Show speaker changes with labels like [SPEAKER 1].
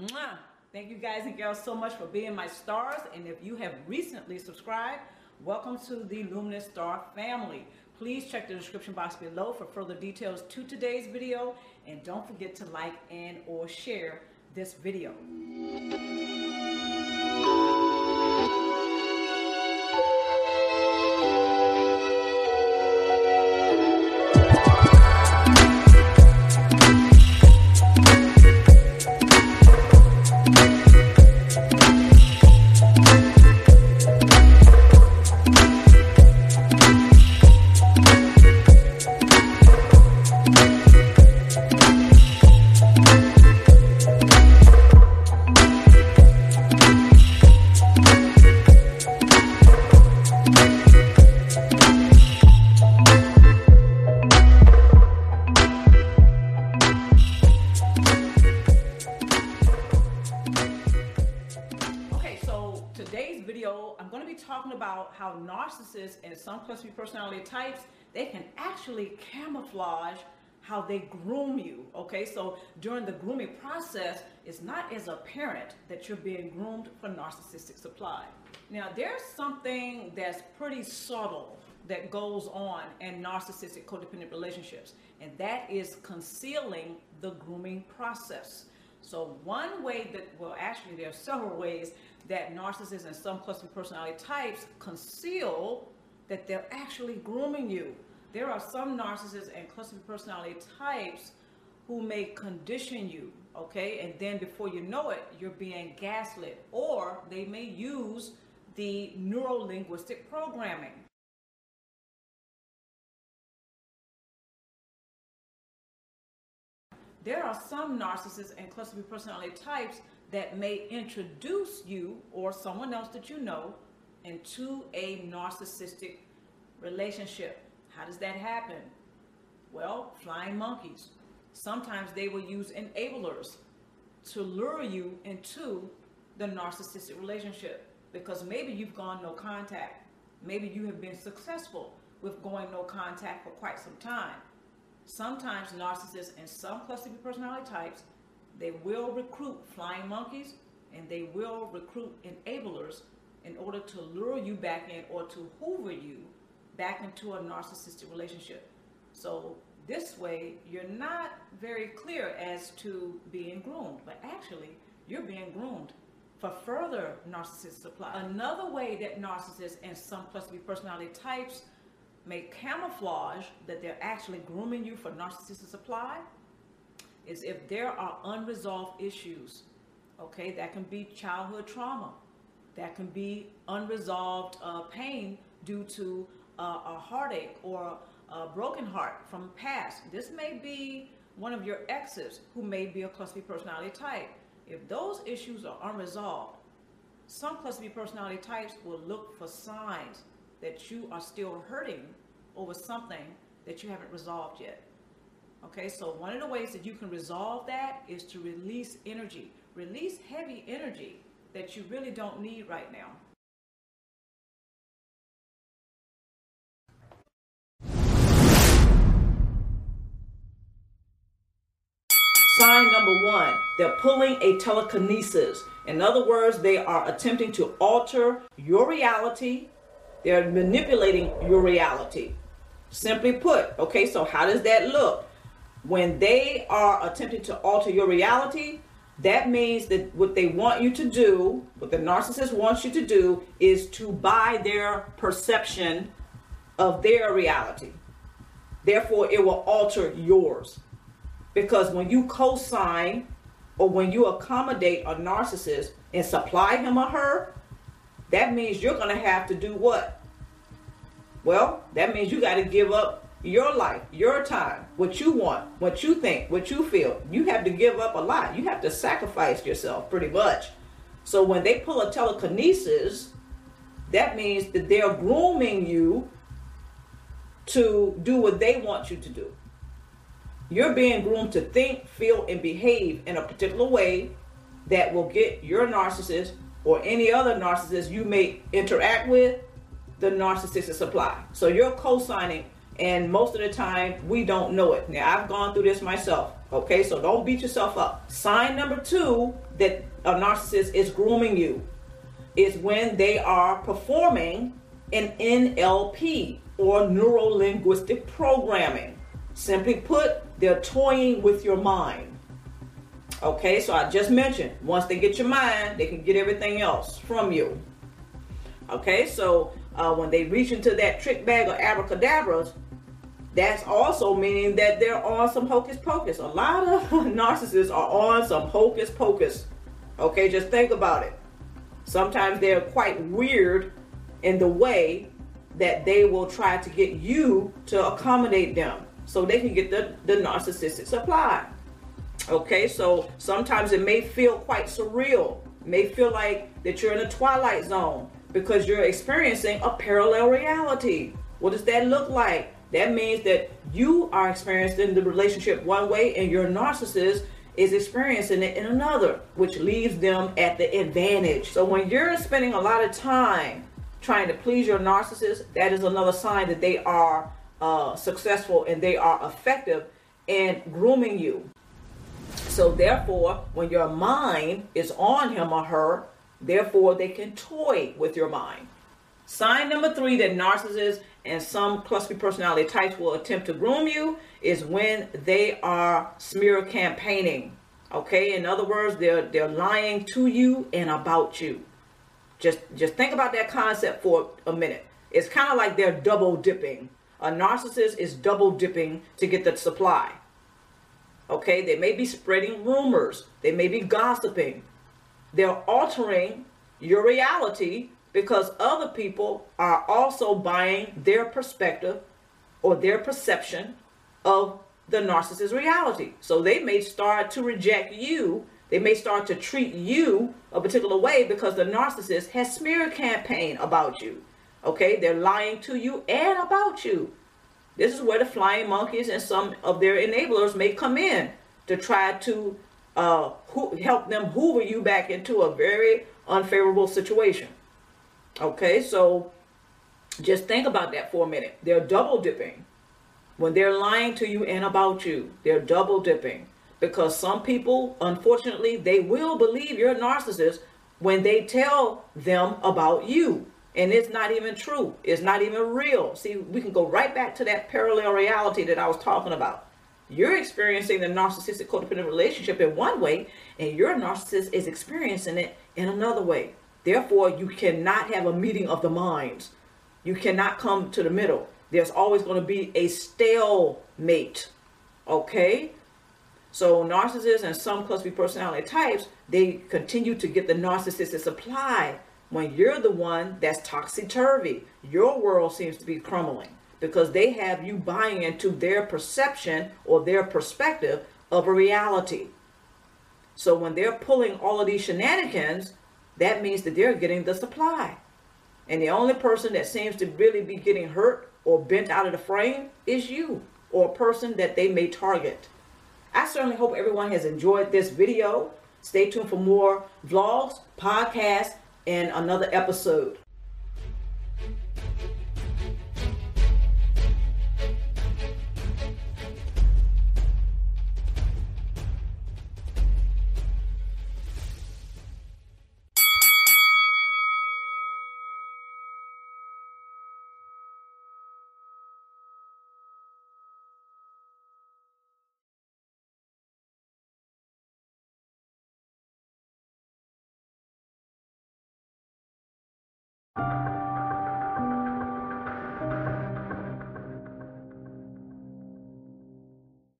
[SPEAKER 1] Mwah. Thank you guys and girls so much for being my stars. And if you have recently subscribed, welcome to the Luminous Star family. Please check the description box below for further details to today's video. And don't forget to like and or share this video. How narcissists and some cluster personality types, they can actually camouflage how they groom you. Okay, so during the grooming process, it's not as apparent that you're being groomed for narcissistic supply. Now, there's something that's pretty subtle that goes on in narcissistic codependent relationships, and that is concealing the grooming process. So, one way that, well, actually, there are several ways that narcissists and some cluster personality types conceal that they're actually grooming you. There are some narcissists and cluster personality types who may condition you, okay? And then before you know it, you're being gaslit. Or they may use the neuro linguistic programming. There are some narcissists and cluster B personality types that may introduce you or someone else that you know into a narcissistic relationship. How does that happen? Well, flying monkeys. Sometimes they will use enablers to lure you into the narcissistic relationship because maybe you've gone no contact. Maybe you have been successful with going no contact for quite some time. Sometimes narcissists and some cluster B personality types they will recruit flying monkeys and they will recruit enablers in order to lure you back in or to hoover you back into a narcissistic relationship. So this way, you're not very clear as to being groomed, but actually, you're being groomed for further narcissist supply. Another way that narcissists and some cluster B personality types may camouflage that they're actually grooming you for narcissistic supply is if there are unresolved issues, okay, that can be childhood trauma, that can be unresolved uh, pain due to uh, a heartache or a broken heart from past. This may be one of your exes who may be a cluster B personality type. If those issues are unresolved, some cluster B personality types will look for signs that you are still hurting over something that you haven't resolved yet. Okay, so one of the ways that you can resolve that is to release energy. Release heavy energy that you really don't need right now. Sign number one, they're pulling a telekinesis. In other words, they are attempting to alter your reality. They're manipulating your reality. Simply put, okay, so how does that look? when they are attempting to alter your reality, that means that what they want you to do, what the narcissist wants you to do, is to buy their perception of their reality. Therefore, it will alter yours. Because when you co sign or when you accommodate a narcissist and supply him or her, that means you're going to have to do what? Well, that means you got to give up your life, your time, what you want, what you think, what you feel. You have to give up a lot. You have to sacrifice yourself pretty much. So when they pull a telekinesis, that means that they're grooming you to do what they want you to do. You're being groomed to think, feel, and behave in a particular way that will get your narcissist or any other narcissist you may interact with the narcissistic supply. So you're co signing and most of the time we don't know it. Now I've gone through this myself. Okay, so don't beat yourself up. Sign number two that a narcissist is grooming you is when they are performing an NLP or neuro linguistic programming. Simply put, they're toying with your mind. Okay, so I just mentioned once they get your mind, they can get everything else from you. Okay, so uh, when they reach into that trick bag of abracadabras, that's also meaning that they're on some hocus pocus. A lot of narcissists are on some hocus pocus. Okay, just think about it. Sometimes they're quite weird in the way that they will try to get you to accommodate them so they can get the, the narcissistic supply. Okay, so sometimes it may feel quite surreal, may feel like that you're in a twilight zone because you're experiencing a parallel reality. What does that look like? That means that you are experiencing the relationship one way and your narcissist is experiencing it in another, which leaves them at the advantage. So when you're spending a lot of time trying to please your narcissist, that is another sign that they are uh, successful and they are effective in grooming you. So therefore, when your mind is on him or her, therefore they can toy with your mind. Sign number three that narcissists and some cluster personality types will attempt to groom you is when they are smear campaigning. Okay, in other words, they're they're lying to you and about you. Just just think about that concept for a minute. It's kind of like they're double dipping. A narcissist is double dipping to get the supply. Okay, they may be spreading rumors, they may be gossiping. They're altering your reality because other people are also buying their perspective or their perception of the narcissist's reality. So they may start to reject you. They may start to treat you a particular way because the narcissist has smear campaign about you. Okay, they're lying to you and about you. This is where the flying monkeys and some of their enablers may come in to try to uh, who help them hoover you back into a very unfavorable situation. Okay, so just think about that for a minute. They're double dipping. When they're lying to you and about you, they're double dipping. Because some people, unfortunately, they will believe you're a narcissist when they tell them about you. And it's not even true. It's not even real. See, we can go right back to that parallel reality that I was talking about. You're experiencing the narcissistic codependent relationship in one way, and your narcissist is experiencing it in another way. Therefore, you cannot have a meeting of the minds. You cannot come to the middle. There's always going to be a stalemate. Okay? So narcissists and some cluster B personality types, they continue to get the narcissistic supply when you're the one that's topsy-turvy. Your world seems to be crumbling because they have you buying into their perception or their perspective of a reality. So when they're pulling all of these shenanigans, that means that they're getting the supply. And the only person that seems to really be getting hurt or bent out of the frame is you or a person that they may target. I certainly hope everyone has enjoyed this video. Stay tuned for more vlogs, podcasts, and another episode.
[SPEAKER 2] You